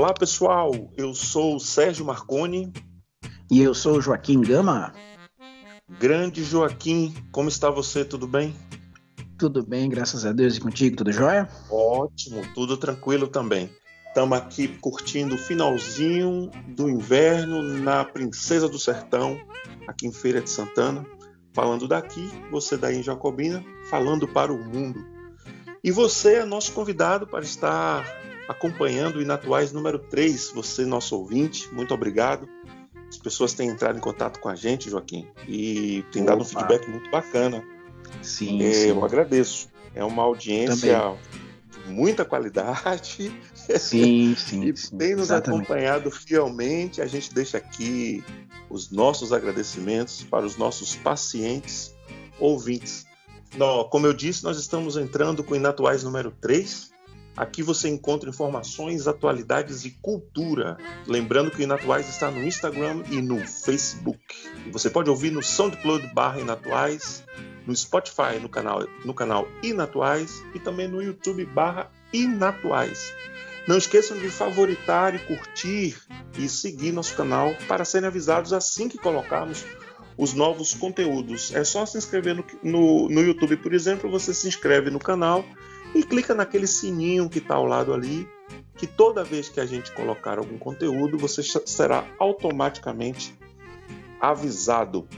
Olá, pessoal. Eu sou o Sérgio Marconi. E eu sou o Joaquim Gama. Grande Joaquim, como está você? Tudo bem? Tudo bem, graças a Deus. E contigo, tudo jóia? Ótimo, tudo tranquilo também. Estamos aqui curtindo o finalzinho do inverno na Princesa do Sertão, aqui em Feira de Santana. Falando daqui, você daí em Jacobina, falando para o mundo. E você é nosso convidado para estar acompanhando o Inatuais número 3, você, nosso ouvinte, muito obrigado. As pessoas têm entrado em contato com a gente, Joaquim, e tem dado Opa. um feedback muito bacana. Sim, é, sim. Eu agradeço. É uma audiência Também. de muita qualidade. Sim, sim. e sim, tem nos exatamente. acompanhado fielmente. A gente deixa aqui os nossos agradecimentos para os nossos pacientes ouvintes. Como eu disse, nós estamos entrando com o Inatuais número 3. Aqui você encontra informações, atualidades e cultura. Lembrando que o Inatuais está no Instagram e no Facebook. E você pode ouvir no SoundCloud barra Inatuais, no Spotify no canal, no canal Inatuais e também no YouTube barra Inatuais. Não esqueçam de favoritar e curtir e seguir nosso canal para serem avisados assim que colocarmos os novos conteúdos. É só se inscrever no, no, no YouTube, por exemplo, você se inscreve no canal e clica naquele sininho que está ao lado ali, que toda vez que a gente colocar algum conteúdo, você será automaticamente avisado.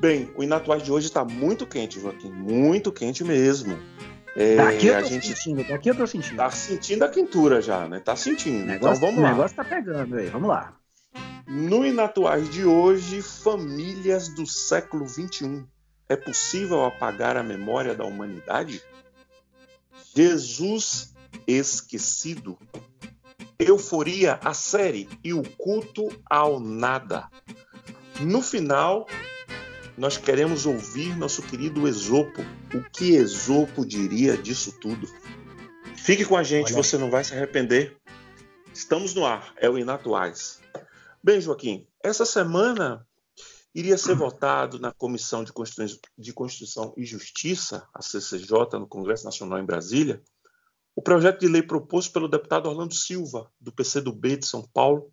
Bem, o Inatuais de hoje está muito quente, Joaquim, muito quente mesmo. É, daqui eu tô a gente sentindo, daqui eu tô sentindo. Tá sentindo a quentura já, né? Tá sentindo. Negócio, então vamos lá. O negócio tá pegando aí, vamos lá. No Inatuais de hoje, famílias do século XXI. É possível apagar a memória da humanidade? Jesus esquecido. Euforia, a série e o culto ao nada. No final, nós queremos ouvir nosso querido Esopo. O que Esopo diria disso tudo? Fique com a gente, Olha. você não vai se arrepender. Estamos no ar, é o Inatuais. Bem, Joaquim, essa semana iria ser votado na Comissão de Constituição, e Justiça, a CCJ, no Congresso Nacional em Brasília, o projeto de lei proposto pelo deputado Orlando Silva, do PCdoB de São Paulo,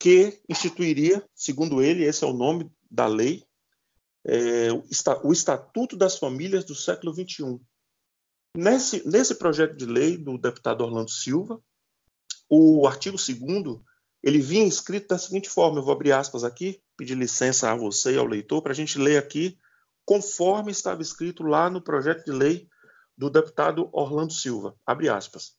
que instituiria, segundo ele, esse é o nome da lei, é, o Estatuto das Famílias do século XXI. Nesse, nesse projeto de lei do deputado Orlando Silva, o artigo 2 ele vinha escrito da seguinte forma, eu vou abrir aspas aqui, pedir licença a você e ao leitor para a gente ler aqui, conforme estava escrito lá no projeto de lei do deputado Orlando Silva, abre aspas.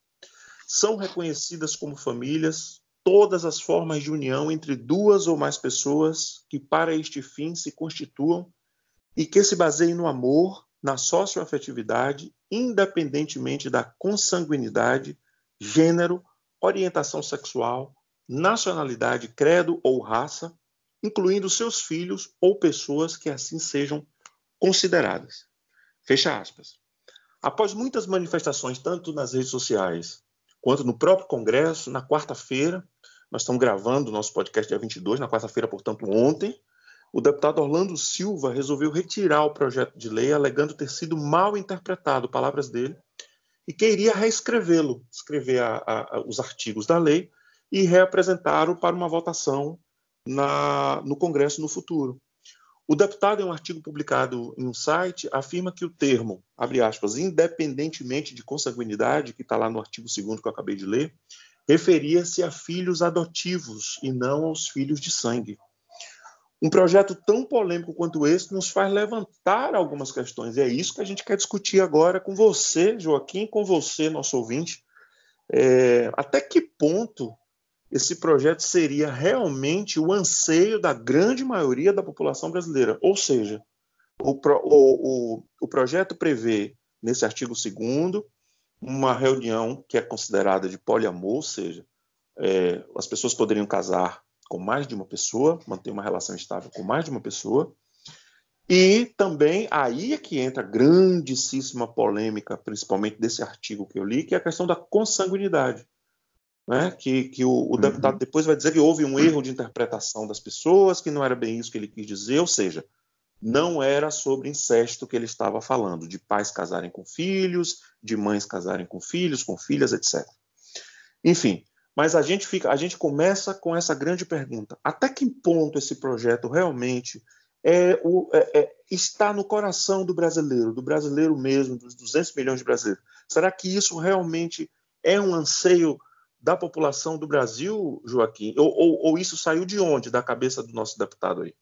São reconhecidas como famílias todas as formas de união entre duas ou mais pessoas que para este fim se constituam e que se baseiem no amor, na socioafetividade, independentemente da consanguinidade, gênero, orientação sexual, nacionalidade, credo ou raça, incluindo seus filhos ou pessoas que assim sejam consideradas. Fecha aspas. Após muitas manifestações, tanto nas redes sociais quanto no próprio Congresso, na quarta-feira, nós estamos gravando o nosso podcast dia 22, na quarta-feira, portanto, ontem, o deputado Orlando Silva resolveu retirar o projeto de lei, alegando ter sido mal interpretado, palavras dele, e queria reescrevê-lo, escrever a, a, os artigos da lei e reapresentá-lo para uma votação na, no Congresso no futuro. O deputado, em um artigo publicado em um site, afirma que o termo, abre aspas, independentemente de consanguinidade, que está lá no artigo 2 que eu acabei de ler, referia-se a filhos adotivos e não aos filhos de sangue. Um projeto tão polêmico quanto esse nos faz levantar algumas questões, e é isso que a gente quer discutir agora com você, Joaquim, com você, nosso ouvinte. É, até que ponto esse projeto seria realmente o anseio da grande maioria da população brasileira. Ou seja, o, pro, o, o, o projeto prevê, nesse artigo 2 uma reunião que é considerada de poliamor, ou seja, é, as pessoas poderiam casar com mais de uma pessoa, manter uma relação estável com mais de uma pessoa, e também aí é que entra a grandíssima polêmica, principalmente desse artigo que eu li, que é a questão da consanguinidade né? que, que o, o deputado uhum. depois vai dizer que houve um erro de interpretação das pessoas, que não era bem isso que ele quis dizer, ou seja, não era sobre incesto que ele estava falando, de pais casarem com filhos, de mães casarem com filhos, com filhas, etc. Enfim, Mas a gente fica, a gente começa com essa grande pergunta: até que ponto esse projeto realmente é o, é, é, está no coração do brasileiro, do brasileiro mesmo, dos 200 milhões de brasileiros? Será que isso realmente é um anseio da população do Brasil, Joaquim? Ou, ou, ou isso saiu de onde, da cabeça do nosso deputado aí?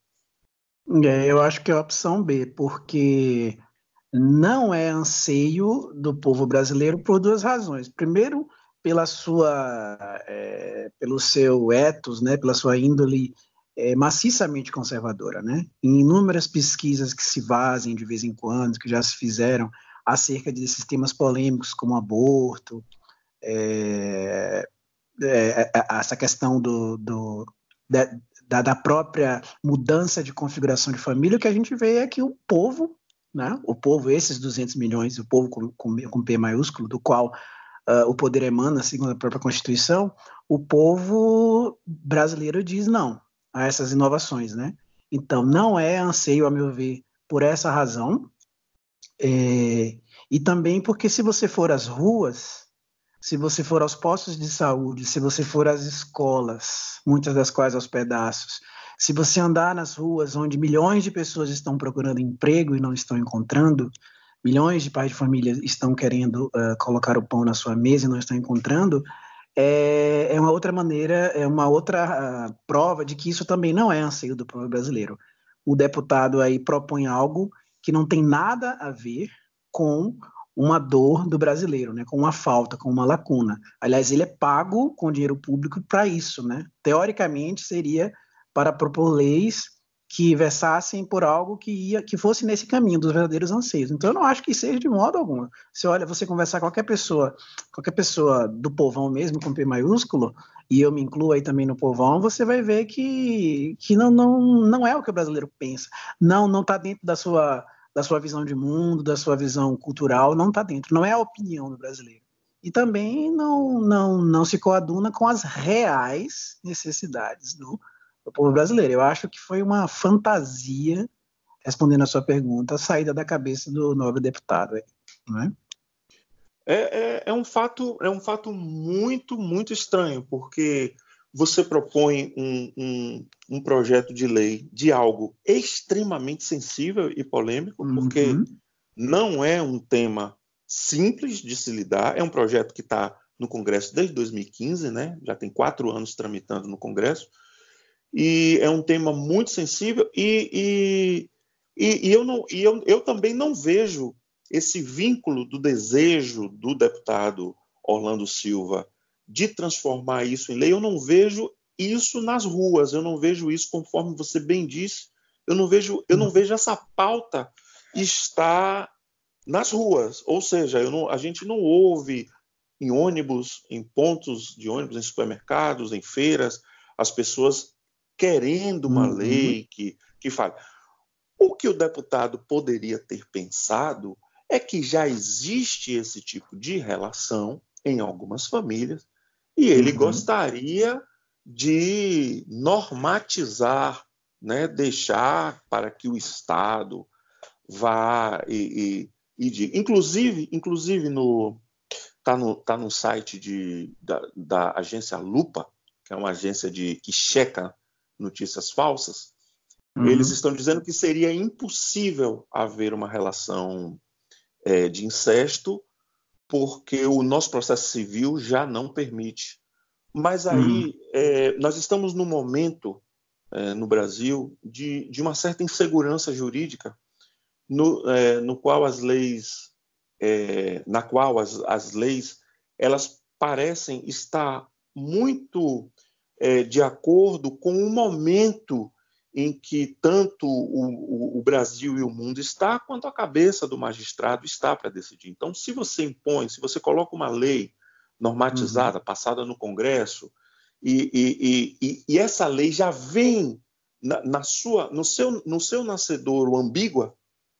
É, eu acho que é a opção B, porque não é anseio do povo brasileiro por duas razões. Primeiro, pela sua, é, pelo seu ethos, né, pela sua índole é, maciçamente conservadora, né? Em inúmeras pesquisas que se vazem de vez em quando, que já se fizeram acerca de sistemas polêmicos como aborto, é, é, é essa questão do, do da, da, própria mudança de configuração de família, o que a gente vê é que o povo, né, o povo, esses 200 milhões, o povo com, com, com P maiúsculo, do qual uh, o poder emana, segundo a própria Constituição, o povo brasileiro diz não a essas inovações, né? Então, não é anseio, a meu ver, por essa razão, é, e também porque se você for às ruas, se você for aos postos de saúde, se você for às escolas, muitas das quais aos pedaços, se você andar nas ruas onde milhões de pessoas estão procurando emprego e não estão encontrando, milhões de pais de família estão querendo uh, colocar o pão na sua mesa e não estão encontrando, é, é uma outra maneira, é uma outra uh, prova de que isso também não é anseio do povo brasileiro. O deputado aí propõe algo que não tem nada a ver com uma dor do brasileiro, né, com uma falta, com uma lacuna. Aliás, ele é pago com dinheiro público para isso, né? Teoricamente seria para propor leis que versassem por algo que ia que fosse nesse caminho dos verdadeiros anseios. Então eu não acho que seja de modo algum. Se olha, você conversar com qualquer pessoa, qualquer pessoa do povão mesmo com P maiúsculo, e eu me incluo aí também no povão, você vai ver que, que não, não, não é o que o brasileiro pensa. Não, não está dentro da sua da sua visão de mundo, da sua visão cultural, não está dentro. Não é a opinião do brasileiro. E também não, não, não se coaduna com as reais necessidades do, do povo brasileiro. Eu acho que foi uma fantasia, respondendo a sua pergunta, a saída da cabeça do nobre deputado. Não é? É, é, é, um fato, é um fato muito, muito estranho, porque você propõe um, um, um, projeto de lei de algo extremamente sensível e polêmico, uhum. porque não é um tema simples de se lidar, é um projeto que está no Congresso desde 2015, né? já tem quatro anos tramitando no Congresso, e é um tema muito sensível, e, e, e, e eu, não, e eu, eu também não vejo esse vínculo do desejo do deputado Orlando Silva de transformar isso em lei, eu não vejo isso nas ruas, eu não vejo isso conforme você bem disse, eu não vejo, eu não vejo essa pauta estar nas ruas, ou seja, não, a gente não ouve em ônibus, em pontos de ônibus, em supermercados, em feiras, as pessoas querendo uma uhum. lei que, que fale. O que o deputado poderia ter pensado é que já existe esse tipo de relação em algumas famílias e ele uhum. gostaria de normatizar, né, deixar para que o Estado vá e, e, e diga. Inclusive, inclusive no tá no, tá no site de, da, da agência Lupa, que é uma agência de que checa notícias falsas, uhum. eles estão dizendo que seria impossível haver uma relação é, de incesto porque o nosso processo civil já não permite. Mas aí uhum. é, nós estamos num momento é, no Brasil de, de, uma certa insegurança jurídica, no, é, no qual as leis, é, na qual as, as leis elas parecem estar muito é, de acordo com o momento em que tanto o, o, o, Brasil e o mundo está, quanto a cabeça do magistrado está para decidir. Então, se você impõe, se você coloca uma lei normatizada, uhum. passada no Congresso, e, e, e, e, essa lei já vem na, na, sua, no, seu, no seu nascedouro ambígua,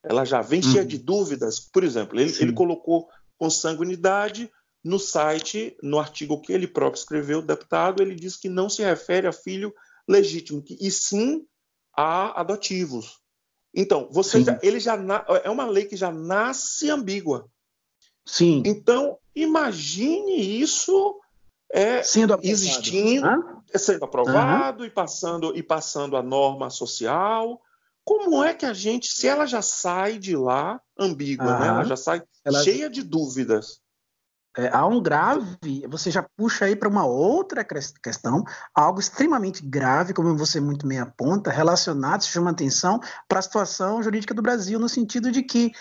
ela já vem uhum. cheia de dúvidas. Por exemplo, ele, ele colocou consanguinidade no site, no artigo que ele próprio escreveu, o deputado, ele diz que não se refere a filho legítimo, e sim a adotivos. Então, você já, ele já é uma lei que já nasce ambígua. Sim. Então, imagine isso é, sendo existindo, é sendo aprovado uhum. e passando e passando a norma social. Como é que a gente, se ela já sai de lá ambígua, uhum. né? ela já sai ela... cheia de dúvidas. É, há um grave, você já puxa aí para uma outra questão, algo extremamente grave, como você muito bem aponta, relacionado, se chama atenção, para a situação jurídica do Brasil, no sentido de que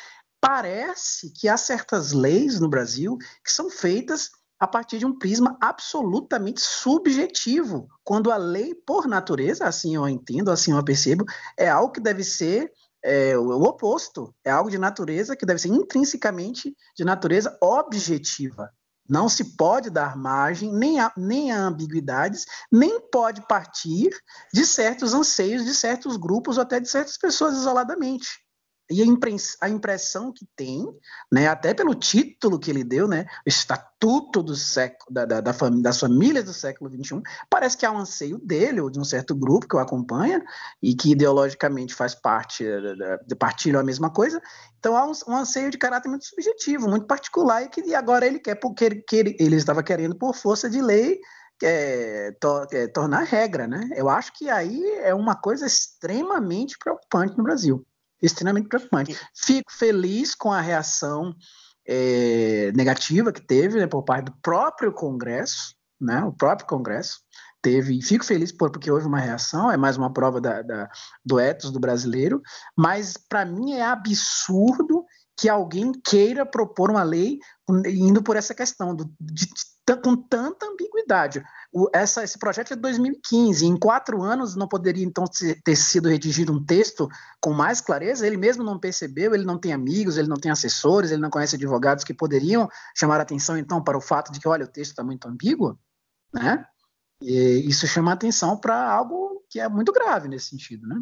parece que há certas leis no Brasil que são feitas a partir de um prisma absolutamente subjetivo, quando a lei, por natureza, assim eu entendo, assim eu percebo, é algo que deve ser é, o oposto, é algo de natureza que deve ser intrinsecamente de natureza objetiva. Não se pode dar margem nem a, nem a ambiguidades, nem pode partir de certos anseios de certos grupos ou até de certas pessoas isoladamente. E a impressão que tem, né, até pelo título que ele deu, né, Estatuto do século, da, da, da das Famílias do século XXI, parece que há um anseio dele, ou de um certo grupo que o acompanha, e que ideologicamente faz parte, de partilham a mesma coisa. Então há um, um, anseio de caráter muito subjetivo, muito particular, e que agora ele quer, porque que ele, ele estava querendo, por força de lei, é, to, é, tornar regra, né? Eu acho que aí é uma coisa extremamente preocupante no Brasil extremamente preocupante. Fico feliz com a reação é, negativa que teve né, por parte do próprio Congresso, né, o próprio Congresso teve, fico feliz por, porque houve uma reação, é mais uma prova da, da do ethos do brasileiro, mas para mim é absurdo que alguém queira propor uma lei indo por essa questão do, de, de, com tanta ambiguidade. O, essa, esse projeto é de 2015. Em quatro anos não poderia então ter sido redigido um texto com mais clareza. Ele mesmo não percebeu. Ele não tem amigos, ele não tem assessores, ele não conhece advogados que poderiam chamar atenção então para o fato de que, olha, o texto está muito ambíguo, né? E isso chama atenção para algo que é muito grave nesse sentido, né?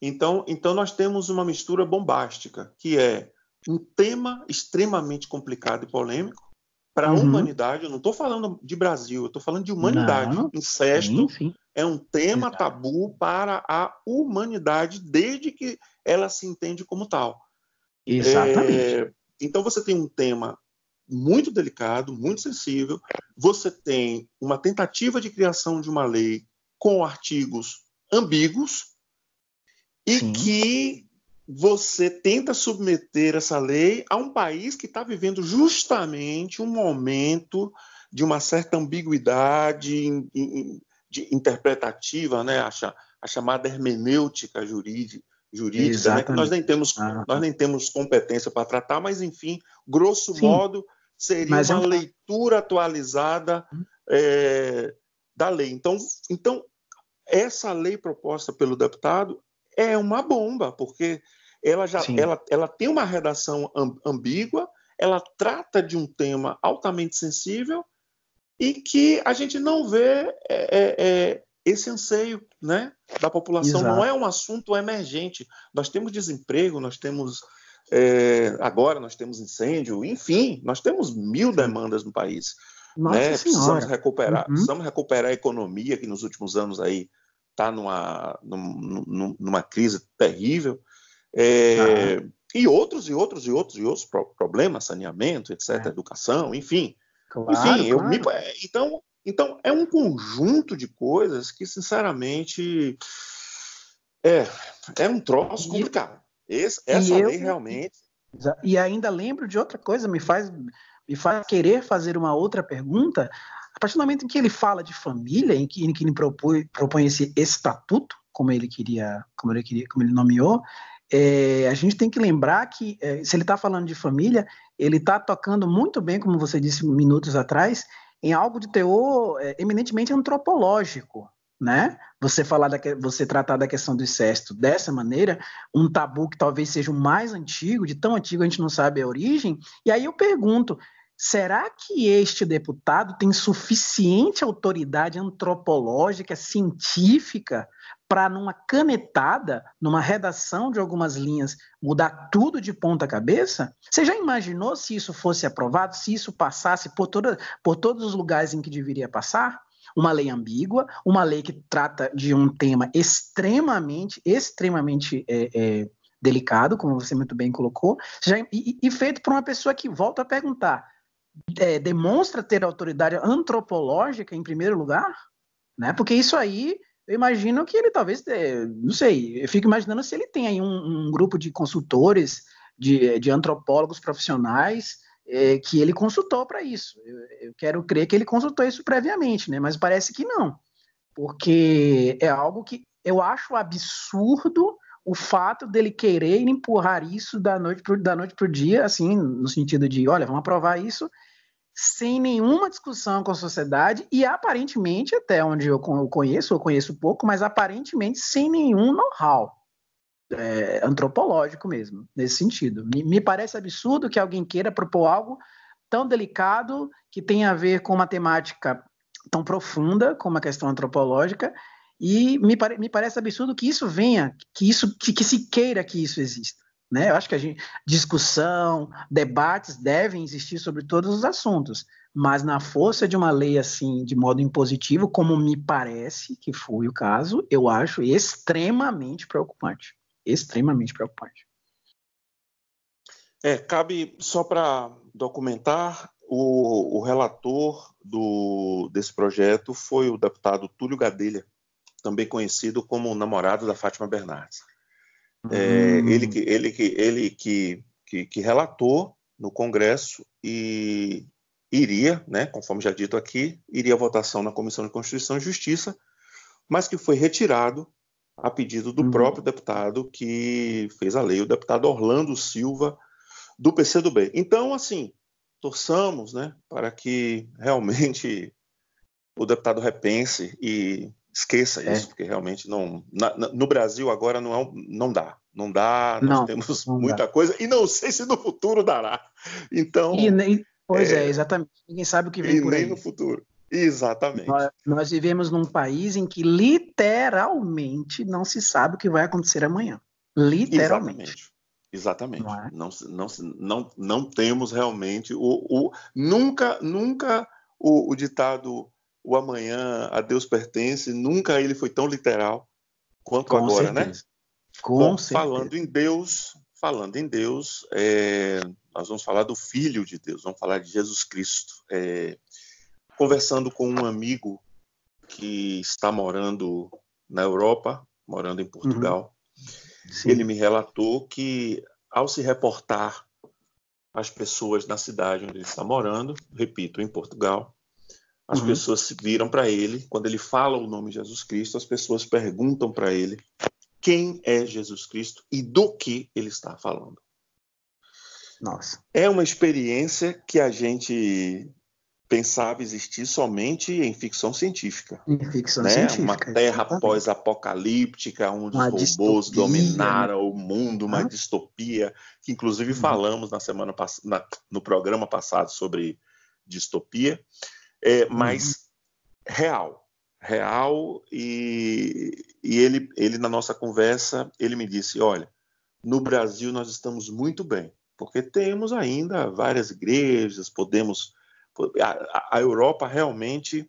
Então, então nós temos uma mistura bombástica, que é um tema extremamente complicado e polêmico, para a uhum. humanidade. Eu não estou falando de Brasil, eu estou falando de humanidade. Não. Incesto sim, sim. é um tema Exato. tabu para a humanidade desde que ela se entende como tal. Exatamente. É, então você tem um tema muito delicado, muito sensível. Você tem uma tentativa de criação de uma lei com artigos ambíguos e sim. que você tenta submeter essa lei a um país que está vivendo justamente um momento de uma certa ambiguidade de interpretativa, né? a, a chamada hermenêutica jurídica, jurídica né? que nós nem temos ah. nós nem temos competência para tratar, mas enfim, grosso Sim. modo seria mas uma leitura atualizada é, da lei. Então, então essa lei proposta pelo deputado é uma bomba, porque ela já ela, ela tem uma redação ambígua, ela trata de um tema altamente sensível e que a gente não vê é, é, é esse anseio né, da população. Exato. Não é um assunto emergente. Nós temos desemprego, nós temos. É, agora nós temos incêndio, enfim, nós temos mil demandas no país. Nossa né? Precisamos recuperar, uhum. precisamos recuperar a economia que nos últimos anos aí está numa, numa, numa crise terrível. É, E outros, e outros, e outros, e outros problemas, saneamento, etc., é. educação, enfim. Claro, enfim, claro. eu me, é, então, então é um conjunto de coisas que, sinceramente, é, é um troço complicado. Esse, essa eu, lei realmente. E ainda lembro de outra coisa, me faz, me faz querer fazer uma outra pergunta. A partir do momento em que ele fala de família, em que, em que ele propõe, propõe esse estatuto, como ele queria, como ele queria, como ele nomeou, é, a gente tem que lembrar que, é, se ele está falando de família, ele está tocando muito bem, como você disse minutos atrás, em algo de teor é, eminentemente antropológico. Né? Você falar da, você tratar da questão do incesto dessa maneira, um tabu que talvez seja o mais antigo, de tão antigo a gente não sabe a origem. E aí eu pergunto, será que este deputado tem suficiente autoridade antropológica, científica, para numa canetada, numa redação de algumas linhas, mudar tudo de ponta cabeça? Você já imaginou se isso fosse aprovado, se isso passasse por, toda, por todos os lugares em que deveria passar? Uma lei ambígua, uma lei que trata de um tema extremamente, extremamente é, é, delicado, como você muito bem colocou, já, e, e feito por uma pessoa que volta a perguntar: é, demonstra ter autoridade antropológica em primeiro lugar, né? Porque isso aí, eu imagino que ele talvez, é, não sei, eu fico imaginando se ele tem aí um, um grupo de consultores, de, de antropólogos profissionais é, que ele consultou para isso. Eu, eu, quero crer que ele consultou isso previamente, né? Mas parece que não, porque é algo que eu acho absurdo o fato dele querer empurrar isso da noite para da noite pro dia, assim, no sentido de, olha, vamos aprovar isso sem nenhuma discussão com a sociedade e aparentemente, até onde eu conheço, eu conheço pouco, mas aparentemente sem nenhum know-how é, antropológico mesmo, nesse sentido. Me, me, parece absurdo que alguém queira propor algo tão delicado que tenha a ver com uma temática tão profunda como a questão antropológica e me, pare, me parece absurdo que isso venha, que isso que, que se queira que isso exista. Né? Eu acho que a gente, discussão, debates devem existir sobre todos os assuntos, mas na força de uma lei assim, de modo impositivo, como me parece que foi o caso, eu acho extremamente preocupante. Extremamente preocupante. É, cabe só para documentar, o, o relator do, desse projeto foi o deputado Túlio Gadelha, também conhecido como o namorado da Fátima Bernardes. É, hum. ele que, ele, que, ele que, que, que, relatou no Congresso e iria, né, conforme já dito aqui, iria à votação na Comissão de Constituição e Justiça, mas que foi retirado a pedido do hum. próprio deputado que fez a lei, o deputado Orlando Silva, do PCdoB. Então, assim, torçamos né, para que realmente o deputado repense e Esqueça é. isso, porque realmente não. Na, na, no Brasil agora não, é, não dá. Não dá, nós não, temos não muita dá. coisa, e não sei se no futuro dará. Então. E nem, pois é, é, exatamente. Ninguém sabe o que vem e por nem aí. no futuro. Exatamente. Nós, nós, vivemos num país em que literalmente não se sabe o que vai acontecer amanhã. Literalmente. Exatamente. Não, é? não, não, não, não, temos realmente o, o nunca nunca o, o ditado o amanhã a Deus pertence, nunca ele foi tão literal quanto Com agora, né? certeza. né? Com Bom, certeza. falando em Deus, falando em Deus, é, nós vamos falar do Filho de Deus, vamos falar de Jesus Cristo. É, conversando com um amigo que está morando na Europa, morando em Portugal, uhum. ele me relatou que ao se reportar as pessoas na cidade onde ele está morando, repito, em Portugal, as uhum. pessoas se viram para ele, quando ele fala o nome de Jesus Cristo, as pessoas perguntam para ele quem é Jesus Cristo e do que ele está falando. Nossa. É uma experiência que a gente pensava existir somente em ficção científica. Em ficção né? científica. Uma terra pós-apocalíptica, onde uma os robôs distopia, dominaram né? o mundo, uma ah. distopia, que inclusive uhum. falamos na semana na, no programa passado sobre distopia é, mas uhum. real, real e, e ele, ele na nossa conversa ele me disse, olha, no Brasil nós estamos muito bem, porque temos ainda várias igrejas, podemos a, a Europa realmente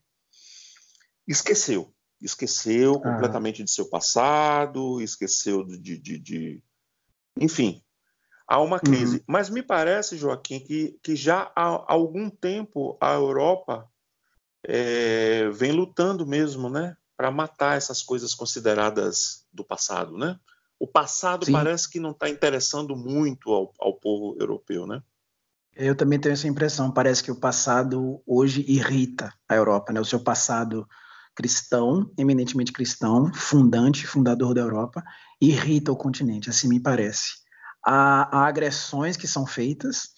esqueceu, esqueceu ah. completamente de seu passado, esqueceu de, de, de, enfim, há uma crise. Uhum. Mas me parece, Joaquim, que, que já há algum tempo a Europa é, vem lutando mesmo, né, para matar essas coisas consideradas do passado, né? O passado Sim. parece que não está interessando muito ao, ao povo europeu, né? Eu também tenho essa impressão. Parece que o passado hoje irrita a Europa, né? O seu passado cristão, eminentemente cristão, fundante, fundador da Europa, irrita o continente, assim me parece. Há, há agressões que são feitas,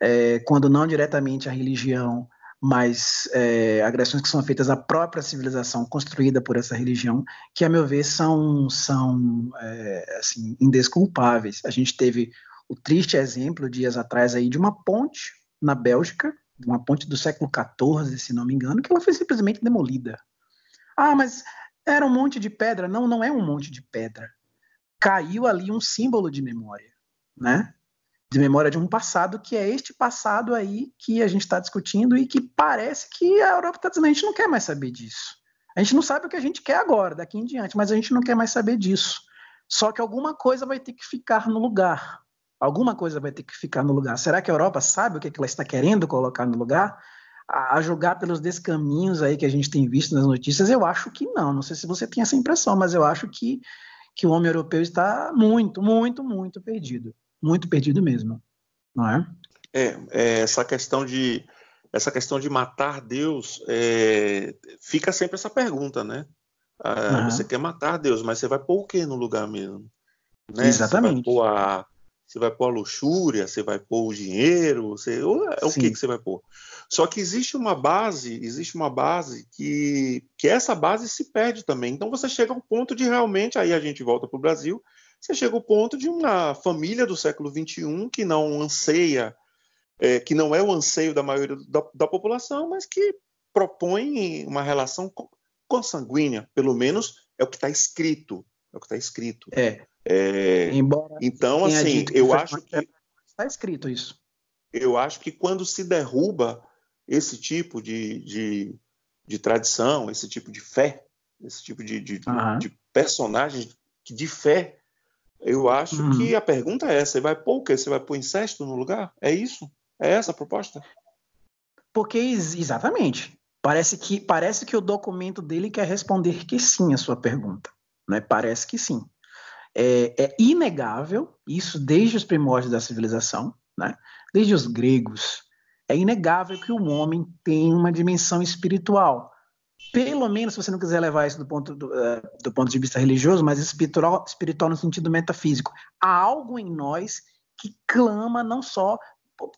é, quando não diretamente a religião, mas é, agressões que são feitas à própria civilização construída por essa religião, que a meu ver são, são é, assim, indesculpáveis. A gente teve o triste exemplo dias atrás aí de uma ponte na Bélgica, uma ponte do século XIV, se não me engano, que ela foi simplesmente demolida. Ah, mas era um monte de pedra? Não, não é um monte de pedra. Caiu ali um símbolo de memória, né? De memória de um passado que é este passado aí que a gente está discutindo e que parece que a Europa está dizendo a gente não quer mais saber disso. A gente não sabe o que a gente quer agora, daqui em diante, mas a gente não quer mais saber disso. Só que alguma coisa vai ter que ficar no lugar. Alguma coisa vai ter que ficar no lugar. Será que a Europa sabe o que, é que ela está querendo colocar no lugar? A, a julgar pelos descaminhos aí que a gente tem visto nas notícias, eu acho que não. Não sei se você tem essa impressão, mas eu acho que, que o homem europeu está muito, muito, muito perdido. Muito perdido mesmo. Não é? É, é essa questão de essa questão de matar Deus é, fica sempre essa pergunta, né? Ah, uhum. Você quer matar Deus, mas você vai pôr o que no lugar mesmo? Né? Exatamente. Você vai pôr a, você vai pôr a luxúria, você vai pôr o dinheiro, você, é o que, que você vai pôr? Só que existe uma base, existe uma base que, que essa base se perde também. Então você chega ao ponto de realmente, aí a gente volta para o Brasil, você chega ao ponto de uma família do século XXI que não anseia, é, que não é o anseio da maioria da, da população, mas que propõe uma relação consanguínea, pelo menos é o que está escrito. É o que está escrito. É. é Embora então, assim, eu acho que está escrito isso. Eu acho que quando se derruba esse tipo de, de, de tradição, esse tipo de fé, esse tipo de, de, uhum. de personagem de fé, eu acho uhum. que a pergunta é essa: você vai pôr o quê? Você vai pôr incesto no lugar? É isso? É essa a proposta? Porque, exatamente. Parece que, parece que o documento dele quer responder que sim a sua pergunta. Né? Parece que sim. É, é inegável, isso desde os primórdios da civilização, né? desde os gregos, é inegável que o homem tem uma dimensão espiritual. Pelo menos, se você não quiser levar isso do ponto, do, uh, do ponto de vista religioso, mas espiritual, espiritual no sentido metafísico. Há algo em nós que clama não só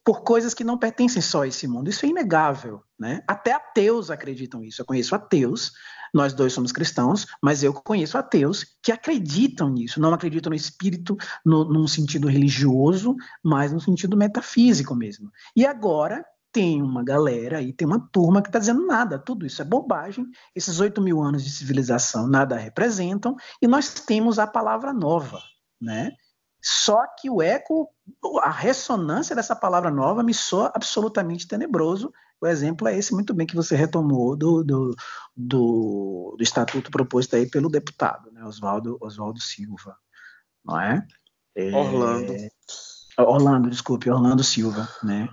por coisas que não pertencem só a esse mundo. Isso é inegável, né? Até ateus acreditam isso. Eu conheço ateus, nós dois somos cristãos, mas eu conheço ateus que acreditam nisso, não acreditam no espírito no, num sentido religioso, mas no sentido metafísico mesmo. E agora tem uma galera aí, tem uma turma que está dizendo nada, tudo isso é bobagem, esses oito mil anos de civilização nada representam, e nós temos a palavra nova, né? Só que o eco, a ressonância dessa palavra nova me soa absolutamente tenebroso. O exemplo é esse muito bem que você retomou do, do, do, do estatuto proposto aí pelo deputado, né, Oswaldo, Oswaldo Silva, não é? é? Orlando. Orlando, desculpe, Orlando Silva, né?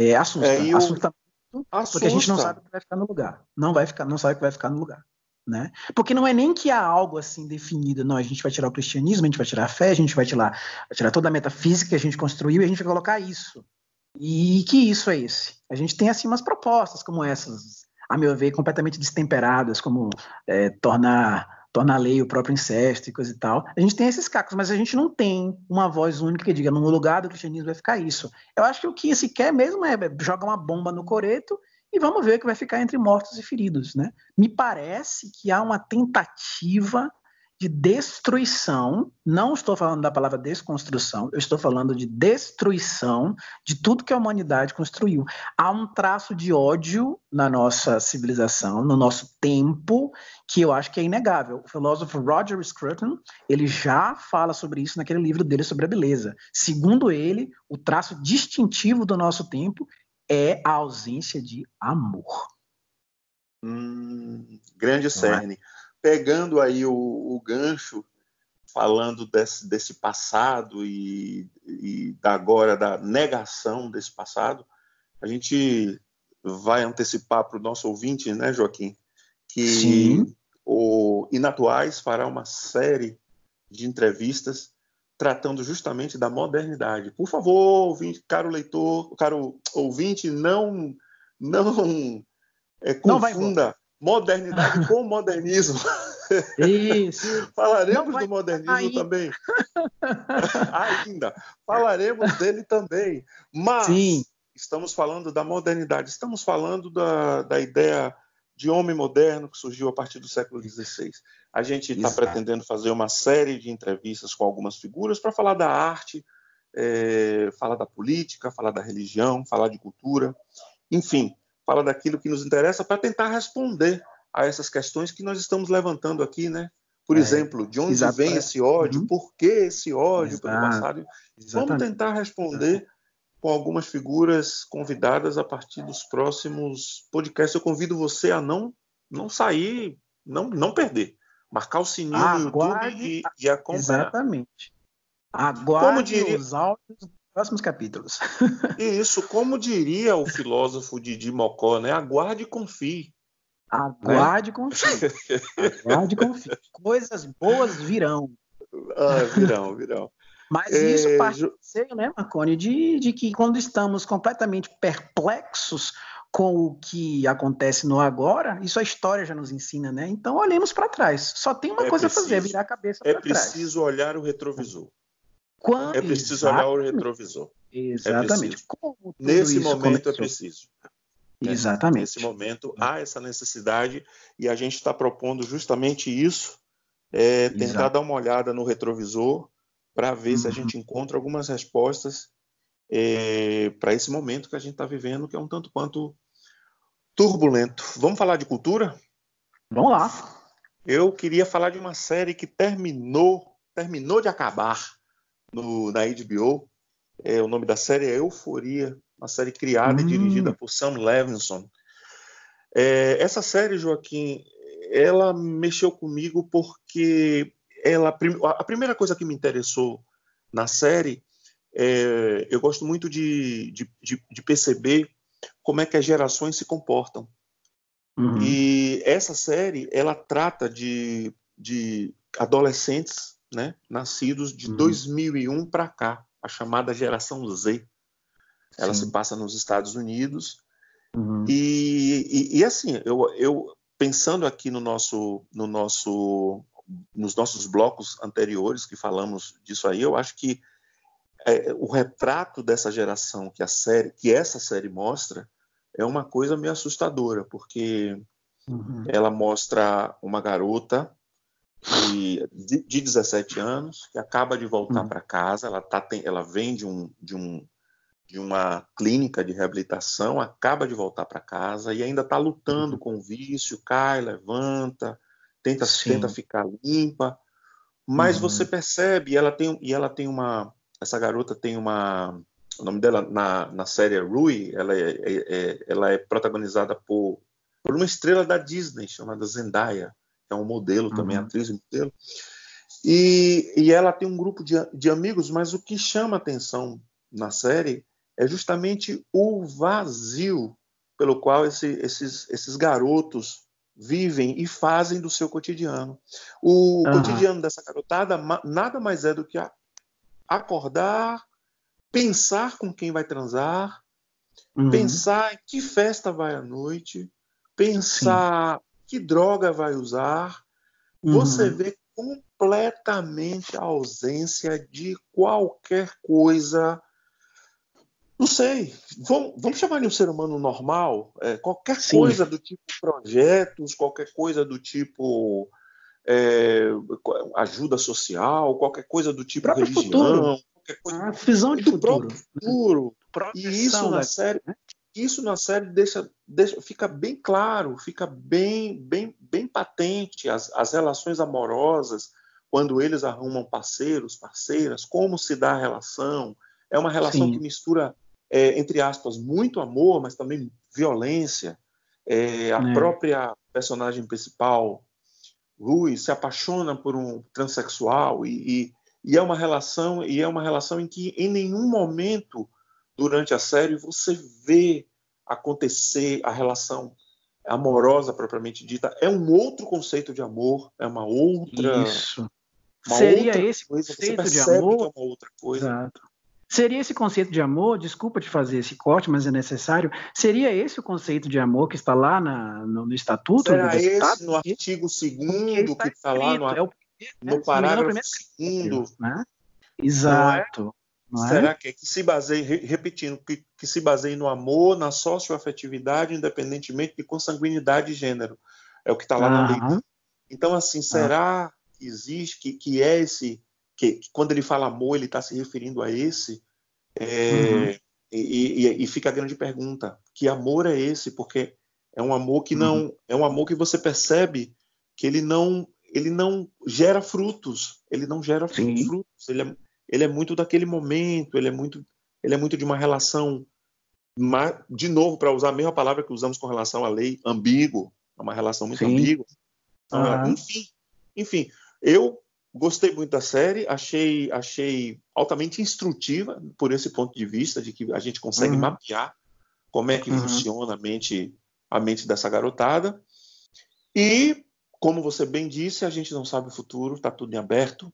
É, assusta, é, assusta muito, assusta. porque a gente não sabe o que vai ficar no lugar. Não vai ficar, não sabe o que vai ficar no lugar. Né? Porque não é nem que há algo assim definido, não, a gente vai tirar o cristianismo, a gente vai tirar a fé, a gente vai tirar, vai tirar toda a metafísica que a gente construiu e a gente vai colocar isso. E que isso é esse? A gente tem assim umas propostas como essas, a meu ver, completamente destemperadas, como é, tornar tornar lei o próprio incesto e coisa e tal. A gente tem esses cacos, mas a gente não tem uma voz única que diga no lugar do cristianismo vai ficar isso. Eu acho que o que se quer mesmo é jogar uma bomba no coreto e vamos ver o que vai ficar entre mortos e feridos. Né? Me parece que há uma tentativa de destruição, não estou falando da palavra desconstrução, eu estou falando de destruição de tudo que a humanidade construiu. Há um traço de ódio na nossa civilização, no nosso tempo, que eu acho que é inegável. O filósofo Roger Scruton, ele já fala sobre isso naquele livro dele sobre a beleza. Segundo ele, o traço distintivo do nosso tempo é a ausência de amor. Hum, grande é? cerne. É? Pegando aí o, o, gancho, falando desse, desse passado e, e da agora da negação desse passado, a gente vai antecipar para o nosso ouvinte, né, Joaquim, que Sim. o Inatuais fará uma série de entrevistas tratando justamente da modernidade. Por favor, ouvinte, caro leitor, caro ouvinte, não não é, confunda modernidade com modernismo. Isso. Falaremos do modernismo também. Ainda. Falaremos dele também. Mas Sim. estamos falando da modernidade, estamos falando da, da ideia de homem moderno que surgiu a partir do século XVI. A gente está pretendendo fazer uma série de entrevistas com algumas figuras para falar da arte, é, falar da política, falar da religião, falar de cultura, enfim, falar daquilo que nos interessa para tentar responder a essas questões que nós estamos levantando aqui, né? Por é, exemplo, de onde exato. vem esse ódio? Uhum. Por que esse ódio exato. pelo passado? Exatamente. Vamos tentar responder com algumas figuras convidadas a partir dos próximos podcasts. Eu convido você a não não sair, não não perder, marcar o sininho Aguarde, no YouTube e, e acompanhar. Exatamente. Aguarde diria... os áudios próximos capítulos. Isso, como diria o filósofo Didi Mocó, né? Aguarde e confie. Aguarde e confie. Aguarde e confie. Coisas boas virão. Ah, virão, virão. Mas é, isso parte do seio, né, Marconi, de, de que quando estamos completamente perplexos com o que acontece no agora, isso a história já nos ensina, né? Então olhemos para trás. Só tem uma é coisa preciso, a fazer, virar a cabeça é para trás. É preciso olhar o retrovisor. Quando... É preciso olhar o retrovisor. É Exatamente. É Nesse momento começou. é preciso. Né? Exatamente. Nesse momento há essa necessidade e a gente está propondo justamente isso, é, tentar Exato. dar uma olhada no retrovisor para ver uhum. se a uhum. gente encontra algumas respostas é, para esse momento que a gente está vivendo, que é um tanto quanto turbulento. Vamos falar de cultura? Vamos lá. Eu queria falar de uma série que terminou, terminou de acabar no, na HBO. É, o nome da série é Euforia, uma série criada hum. e dirigida por Sam Levinson. É, essa série, Joaquim, ela mexeu comigo porque ela, a primeira coisa que me interessou na série, é, eu gosto muito de, de, de, de, perceber como é que as gerações se comportam. Uhum. E essa série, ela trata de, de adolescentes né, nascidos de uhum. 2001 para cá, a chamada geração Z. Ela Sim. se passa nos Estados Unidos. Uhum. E, e, e, assim, eu, eu pensando aqui no nosso, no nosso nos nossos blocos anteriores que falamos disso aí, eu acho que é, o retrato dessa geração que a série, que essa série mostra, é uma coisa meio assustadora, porque uhum. ela mostra uma garota de, de 17 anos que acaba de voltar uhum. para casa, ela tá ela vem de um, de um de uma clínica de reabilitação, acaba de voltar para casa e ainda está lutando uhum. com o vício, cai, levanta, tenta, tenta ficar limpa, mas uhum. você percebe, e ela tem, e ela tem uma, essa garota tem uma, o nome dela na, na série é Rui, ela é, é, é, ela é protagonizada por, por uma estrela da Disney chamada Zendaya, é um modelo uhum. também, atriz e modelo, e, e ela tem um grupo de, de amigos, mas o que chama atenção na série é justamente o vazio pelo qual esse, esses, esses garotos vivem e fazem do seu cotidiano. O uhum. cotidiano dessa garotada nada mais é do que acordar, pensar com quem vai transar, uhum. pensar em que festa vai à noite, pensar. Que droga vai usar. Uhum. Você vê completamente a ausência de qualquer coisa não sei. Vamos, vamos chamar de um ser humano normal? É, qualquer Sim. coisa do tipo projetos, qualquer coisa do tipo é, ajuda social, qualquer coisa do tipo religião, futuro. coisa. A visão de futuro. futuro. E isso na série, né? Isso na série deixa, deixa, fica bem claro, fica bem, bem, bem patente as, as relações amorosas quando eles arrumam parceiros, parceiras, como se dá a relação. É uma relação Sim. que mistura é, entre aspas, muito amor, mas também violência. É, a é. própria personagem principal, Rui, se apaixona por um transexual e, e, e, é uma relação e é uma relação em que em nenhum momento durante a série você vê acontecer a relação amorosa propriamente dita. É um outro conceito de amor, é uma outra. Isso. Uma Seria outra esse coisa, conceito de amor? é uma outra coisa. Exato. Seria esse conceito de amor, desculpa te fazer esse corte, mas é necessário, seria esse o conceito de amor que está lá na, no, no, Estatuto? Será esse no artigo 2 que está lá no, é o, no é, parágrafo 2 né? Exato. É? Será que, é que se baseia, repetindo, que, que se baseia no amor, na socioafetividade, independentemente de consanguinidade e gênero? É o que está lá na lei. Então, assim, será que existe, que, que é esse que, que quando ele fala amor, ele está se referindo a esse. É, uhum. e, e, e, fica a grande pergunta: que amor é esse? Porque é um amor que não uhum. é um amor que você percebe que ele não ele não gera frutos, ele não gera Sim. frutos. Ele é, ele é muito daquele momento, ele é muito ele é muito de uma relação de novo para usar a mesma palavra que usamos com relação à lei, ambíguo, é uma relação muito Sim. ambígua. Uhum. Enfim, enfim, eu gostei muito da série, achei, achei altamente instrutiva por esse ponto de vista de que a gente consegue uhum. mapear como é que uhum. funciona a mente, a mente dessa garotada. E, como você bem disse, a gente não sabe o futuro, está tudo em aberto.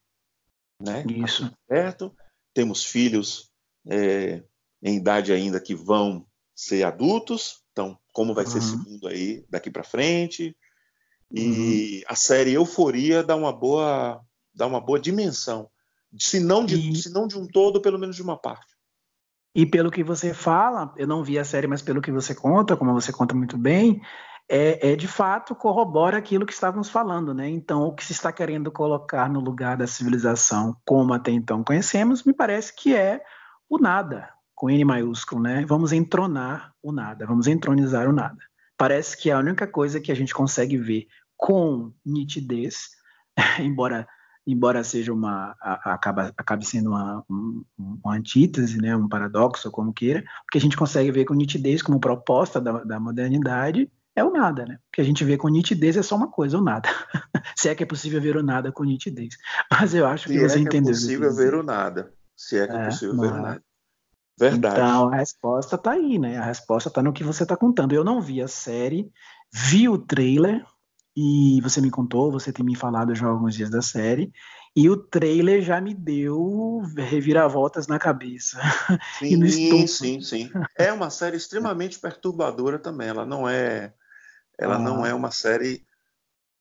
Né? Isso. Tá aberto. Temos filhos é, em idade ainda que vão ser adultos, então como vai uhum. ser esse mundo aí daqui para frente? E uhum. a série Euforia dá uma boa dá uma boa dimensão, se não de, e... se não de um todo, pelo menos de uma parte. E pelo que você fala, eu não vi a série, mas pelo que você conta, como você conta muito bem, é, é, de fato corrobora aquilo que estávamos falando, né? Então, o que se está querendo colocar no lugar da civilização, como até então conhecemos, me parece que é o nada, com N maiúsculo, né? Vamos entronar o nada, vamos entronizar o nada. Parece que é a única coisa que a gente consegue ver com nitidez, embora embora seja uma acaba, acabe sendo uma, um, uma antítese, né, um paradoxo, como queira, que a gente consegue ver com nitidez como proposta da, da modernidade é o nada, né? O que a gente vê com nitidez é só uma coisa, o nada. Se é que é possível ver o nada com nitidez. Mas eu acho que Se você é que entendeu. Se é possível ver o nada. Se é que é, é possível ver o nada. Verdade. Então a resposta está aí, né? A resposta está no que você está contando. Eu não vi a série, vi o trailer e você me contou, você tem me falado já alguns dias da série e o trailer já me deu reviravoltas na cabeça. Sim, sim, sim. É uma série extremamente perturbadora também. Ela não é, ela ah. não é uma série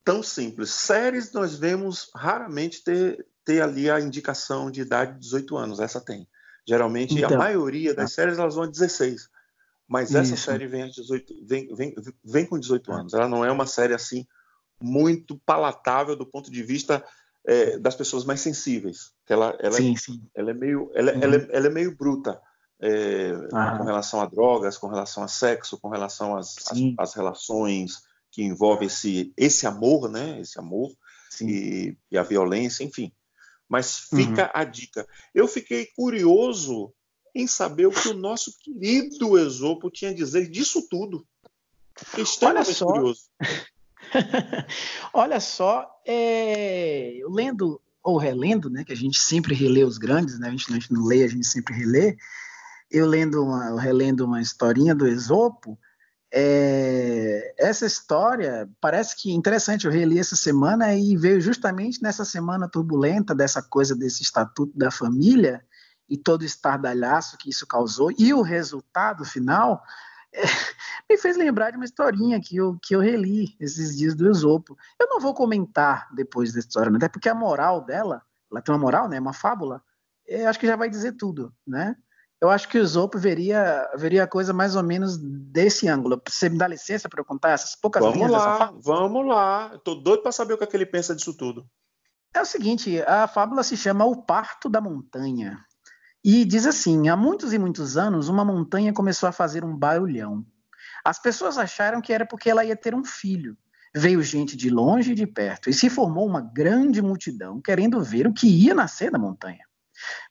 tão simples. Séries nós vemos raramente ter, ter ali a indicação de idade de 18 anos. Essa tem. Geralmente então, a maioria das ah. séries elas vão a 16. Mas isso. essa série vem, a 18, vem, vem, vem com 18 ah. anos. Ela não é uma série assim muito palatável do ponto de vista é, das pessoas mais sensíveis. Ela, ela, sim, é, sim. ela é meio, ela, uhum. ela, é, ela, é meio bruta é, ah. com relação a drogas, com relação a sexo, com relação às, às, relações que envolvem esse, esse amor, né? Esse amor e, e, a violência, enfim. Mas fica uhum. a dica. Eu fiquei curioso em saber o que o nosso querido Esopo tinha a dizer disso tudo. Extremamente Olha só. curioso. Olha só, é, lendo ou relendo, né, que a gente sempre relê os grandes, né, a gente, a gente não lê, a gente sempre relê. Eu lendo, uma, relendo uma historinha do Esopo, é, essa história parece que interessante. Eu reli essa semana e veio justamente nessa semana turbulenta dessa coisa desse estatuto da família e todo o estardalhaço que isso causou e o resultado final me fez lembrar de uma historinha que eu, que eu reli esses dias do Esopo. Eu não vou comentar depois da história, né? até porque a moral dela, ela tem uma moral, né? Uma fábula. Eu acho que já vai dizer tudo, né? Eu acho que o Esopo veria, veria a coisa mais ou menos desse ângulo. Você me dá licença para eu contar essas poucas vamos linhas lá, dessa fábula? Vamos lá, estou doido para saber o que, é que ele pensa disso tudo. É o seguinte, a fábula se chama O Parto da Montanha. E diz assim: há muitos e muitos anos, uma montanha começou a fazer um barulhão. As pessoas acharam que era porque ela ia ter um filho. Veio gente de longe e de perto, e se formou uma grande multidão querendo ver o que ia nascer da montanha.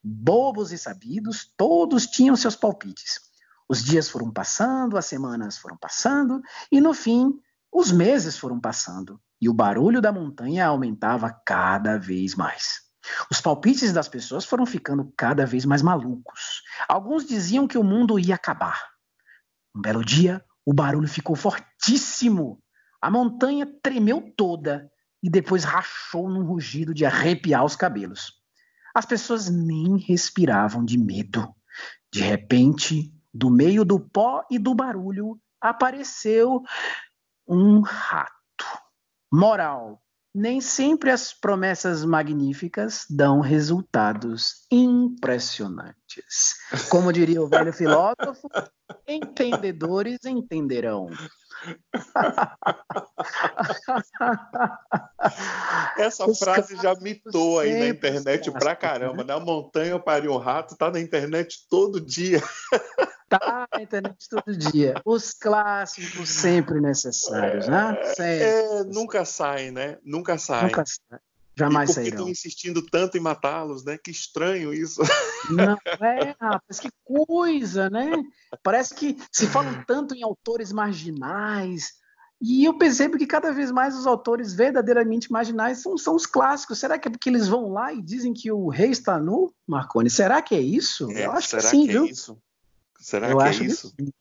Bobos e sabidos, todos tinham seus palpites. Os dias foram passando, as semanas foram passando, e no fim, os meses foram passando, e o barulho da montanha aumentava cada vez mais. Os palpites das pessoas foram ficando cada vez mais malucos. Alguns diziam que o mundo ia acabar. Um belo dia, o barulho ficou fortíssimo. A montanha tremeu toda e depois rachou num rugido de arrepiar os cabelos. As pessoas nem respiravam de medo. De repente, do meio do pó e do barulho, apareceu um rato. Moral: nem sempre as promessas magníficas dão resultados impressionantes. Como diria o velho filósofo, entendedores entenderão. Essa Os frase já mitou aí na internet pra caramba. Né? Na montanha pariu um rato, tá na internet todo dia. Tá na internet todo dia. Os clássicos sempre necessários, né? É, sempre. É, nunca saem, né? Nunca saem. Nunca saem. Jamais e por que estão insistindo tanto em matá-los, né? Que estranho isso. Não é, rapaz, que coisa, né? Parece que se falam tanto em autores marginais, E eu percebo que cada vez mais os autores verdadeiramente marginais são, são os clássicos. Será que é porque eles vão lá e dizem que o rei está nu, Marconi? Será que é isso? É, eu acho que sim, que é viu? É isso? Será eu que é isso? Que...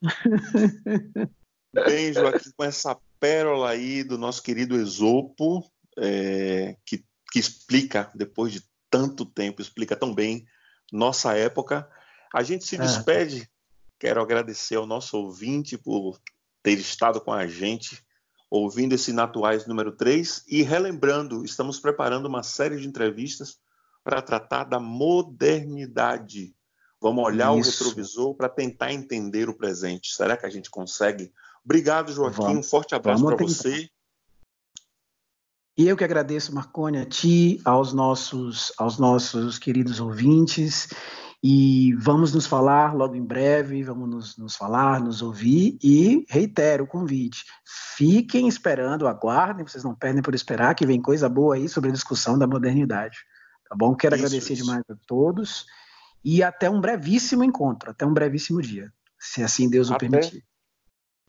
Bem, Joaquim, com essa pérola aí do nosso querido Esopo, é, que, que explica, depois de tanto tempo, explica tão bem nossa época. A gente se é. despede. Quero agradecer ao nosso ouvinte por ter estado com a gente ouvindo esse Natuais número 3 e relembrando, estamos preparando uma série de entrevistas para tratar da modernidade. Vamos olhar Isso. o retrovisor para tentar entender o presente. Será que a gente consegue? Obrigado, Joaquim. Vamos, um forte abraço para você. E eu que agradeço, Marconi, a ti, aos nossos, aos nossos queridos ouvintes. E vamos nos falar logo em breve, vamos nos, nos, falar, nos ouvir e reitero o convite. Fiquem esperando, aguardem, vocês não perdem por esperar, que vem coisa boa aí sobre a discussão da modernidade. Tá bom? Quero isso, agradecer isso. demais a todos e até um brevíssimo encontro, até um brevíssimo dia, se assim Deus o permitir.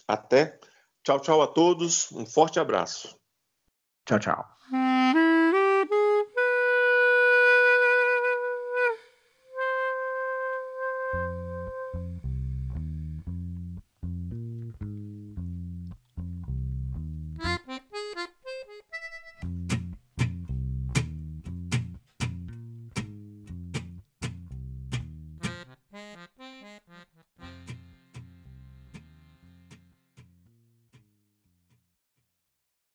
Até. Tchau, tchau a todos. Um forte abraço. Tchau, tchau.